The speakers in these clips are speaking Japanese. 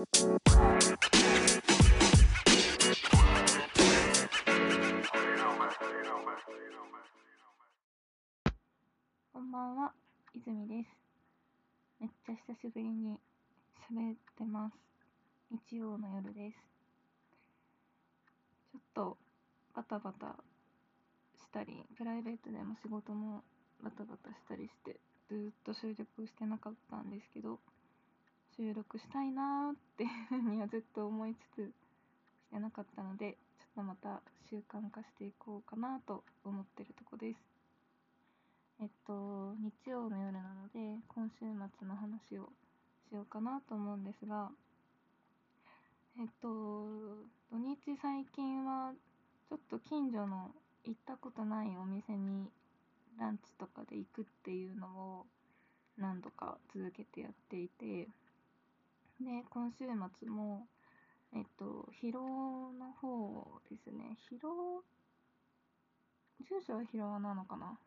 こんばんは、泉です。めっちゃ久しぶりに喋ってます。日曜の夜です。ちょっとバタバタしたり、プライベートでも仕事もバタバタしたりして、ずっと収録してなかったんですけど、収録したいなーっていうふうにはずっと思いつつしてなかったので、ちょっとまた習慣化していこうかなと思ってるとこです。えっと、日曜の夜なので、今週末の話をしようかなと思うんですが、えっと、土日最近は、ちょっと近所の行ったことないお店にランチとかで行くっていうのを何度か続けてやっていて、で、今週末も、えっと、広尾の方ですね。広尾、住所は広尾なのかな？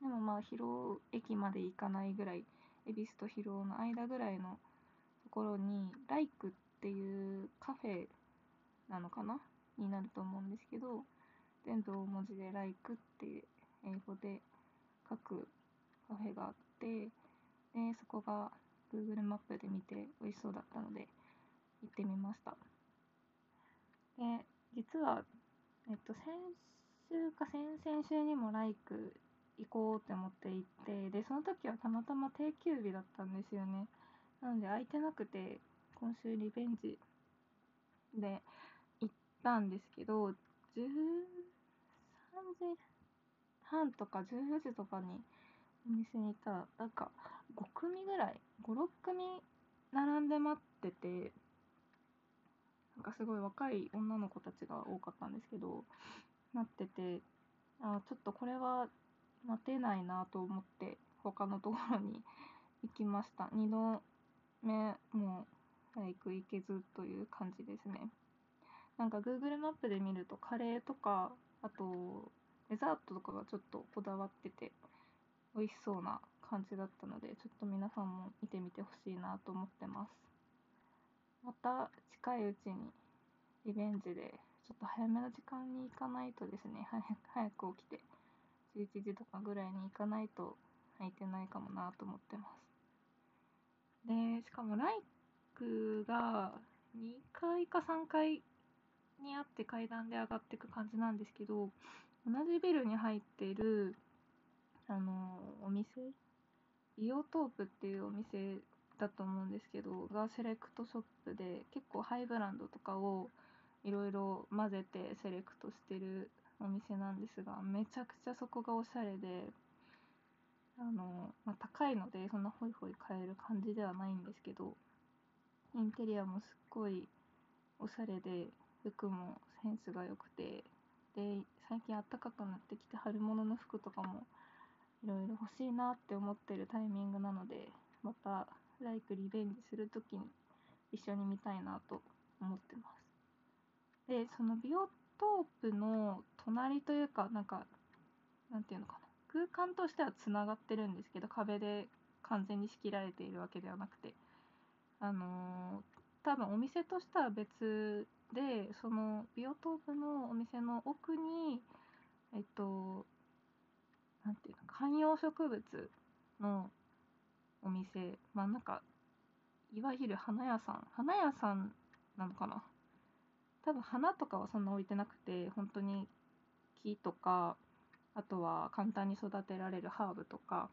でもまあ、広尾駅まで行かないぐらい、恵比寿と広尾の間ぐらいのところに、ライクっていうカフェなのかな？になると思うんですけど、全部大文字でライクって英語で書くカフェがあって、で、そこが Google マップで見て美味しそうだったので、行ってみました。で、実は、えっと、先週か先々週にもライク行こうって思って行って、で、その時はたまたま定休日だったんですよね。なので空いてなくて、今週リベンジで行ったんですけど、13時半とか14時とかにお店にいたら、なんか5組ぐらい、5、6組並んで待ってて、なんかすごい若い女の子たちが多かったんですけど、待ってて、あちょっとこれは待てないなと思って、他のところに 行きました。2度目、もう、早く行けずという感じですね。なんか Google マップで見ると、カレーとか、あと、デザートとかがちょっとこだわってて、美味しそうな感じだったので、ちょっと皆さんも見てみてほしいなと思ってます。また近いうちにリベンジで、ちょっと早めの時間に行かないとですね、早く起きて、11時とかぐらいに行かないと空いてないかもなと思ってます。で、しかもライクが2階か3階にあって階段で上がっていく感じなんですけど、同じビルに入っている、あの、お店ビオトープっていうお店だと思うんですけど、がセレクトショップで、結構ハイブランドとかをいろいろ混ぜてセレクトしてるお店なんですが、めちゃくちゃそこがおしゃれで、あの、まあ、高いので、そんなホイホイ買える感じではないんですけど、インテリアもすっごいおしゃれで、服もセンスが良くて、で、最近暖かくなってきて、春物の服とかもいろいろ欲しいなって思ってるタイミングなので、また、ライクリベンジするときに一緒に見たいなと思ってます。で、そのビオトープの隣というか、なんか、なんていうのかな。空間としてはつながってるんですけど、壁で完全に仕切られているわけではなくて、あのー多分お店としては別で、そのビオトープのお店の奥に、えっと、なんていうの、観葉植物のお店、まあなんか、いわゆる花屋さん、花屋さんなのかな？多分花とかはそんな置いてなくて、本当に木とか、あとは簡単に育てられるハーブとか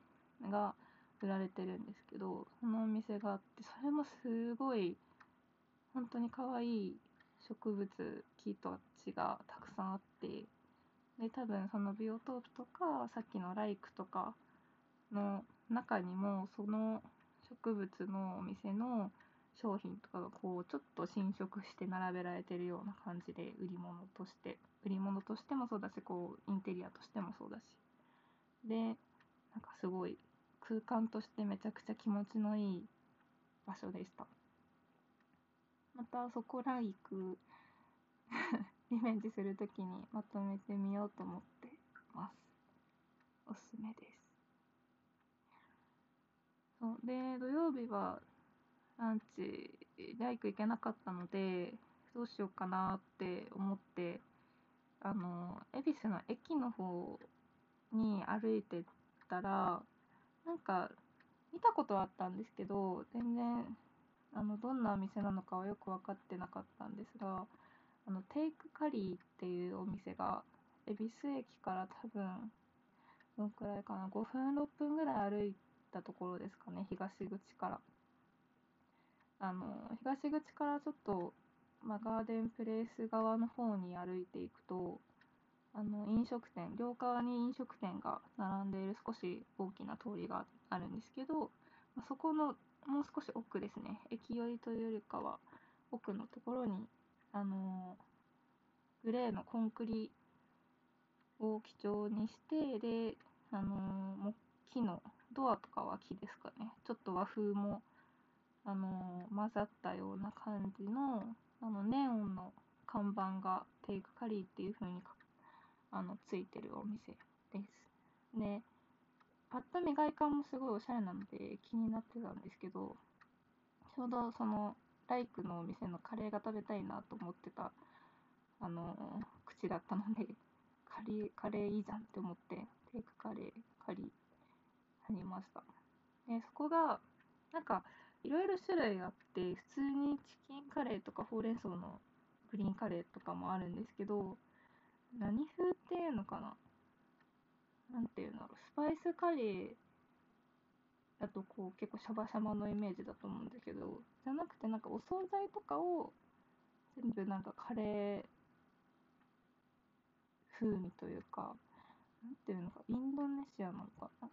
が売られてるんですけど、そのお店があって、それもすごい、本当に可愛い植物、木と地がたくさんあって、で、多分そのビオトープとか、さっきのライクとかの中にも、その植物のお店の商品とかがこう、ちょっと侵食して並べられてるような感じで、売り物として、売り物としてもそうだし、こう、インテリアとしてもそうだし。で、なんかすごい、空間としてめちゃくちゃ気持ちのいい場所でした。またそこライクリベンジするときにまとめてみようと思ってます。おすすめです。そうで、土曜日はランチでライク行けなかったので、どうしようかなって思って、あの、恵比寿の駅の方に歩いてたら、なんか、見たことはあったんですけど、全然、あの、どんなお店なのかはよく分かってなかったんですが、あの、テイクカリーっていうお店が、恵比寿駅から多分、どんくらいかな、5分、6分ぐらい歩いたところですかね、東口から。あの、東口からちょっと、まあ、ガーデンプレイス側の方に歩いていくと、あの飲食店両側に飲食店が並んでいる少し大きな通りがあるんですけど、まあ、そこのもう少し奥ですね駅寄りというよりかは奥のところにあのグレーのコンクリを基調にしてであの木のドアとかは木ですかねちょっと和風もあの混ざったような感じのあのネオンの看板がテイクカリーっていう風に書あのついてるお店です。で、パッと見外観もすごいおしゃれなので気になってたんですけど、ちょうどそのライクのお店のカレーが食べたいなと思ってた、あの口だったので、カレー、カレーいいじゃんって思って、テイクカレー、カリー、ありました。で、そこが、なんか、いろいろ種類あって、普通にチキンカレーとかほうれん草のグリーンカレーとかもあるんですけど、何風っていうのかな？なんていうんだろう、スパイスカレーだとこう結構シャバシャバのイメージだと思うんだけど、じゃなくてなんかお惣菜とかを全部なんかカレー風味というか、なんていうのか、インドネシアなのかな。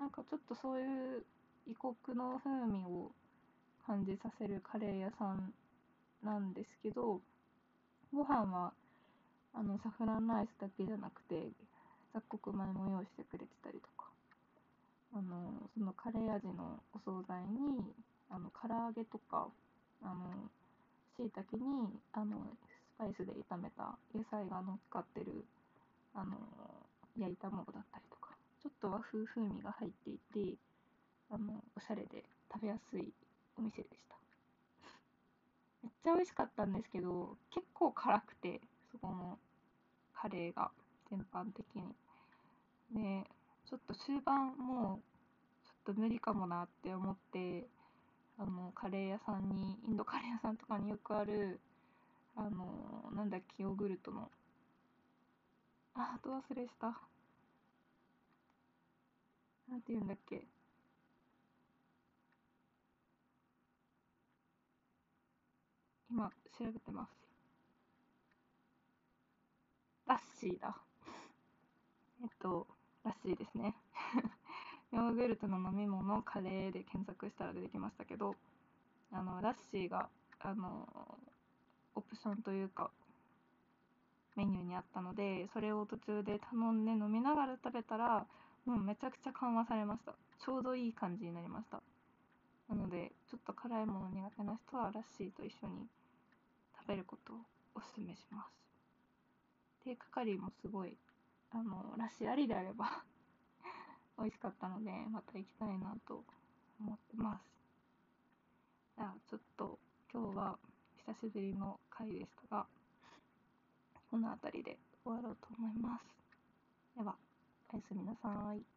なんかちょっとそういう異国の風味を感じさせるカレー屋さんなんですけど、ご飯はあのサフランライスだけじゃなくて雑穀米も用意してくれてたりとか。あのそのカレー味のお惣菜にあの唐揚げとかあの椎茸にあのスパイスで炒めた野菜が乗っかってるあの焼いたものだったりとかちょっと和風風味が入っていてあのおしゃれで食べやすいお店でしためっちゃ美味しかったんですけど結構辛くてそこのカレーが全般的に。で、ちょっと終盤もうちょっと無理かもなって思って、あの、カレー屋さんに、インドカレー屋さんとかによくある、あの、なんだっけ、ヨーグルトの、あ、ど忘れした。なんて言うんだっけ。今、調べてます。ラッシーだ。えっと、ラッシーですね。ヨーグルトの飲み物、カレーで検索したら出てきましたけど、あの、ラッシーが、あの、オプションというか、メニューにあったので、それを途中で頼んで飲みながら食べたら、もうめちゃくちゃ緩和されました。ちょうどいい感じになりました。なので、ちょっと辛いもの苦手な人はラッシーと一緒に食べることをお勧めします。低カカリもすごい、あの、らしありであれば 美味しかったので、また行きたいなと思ってます。じゃあ、ちょっと今日は久しぶりの回でしたが、この辺りで終わろうと思います。では、おやすみなさい。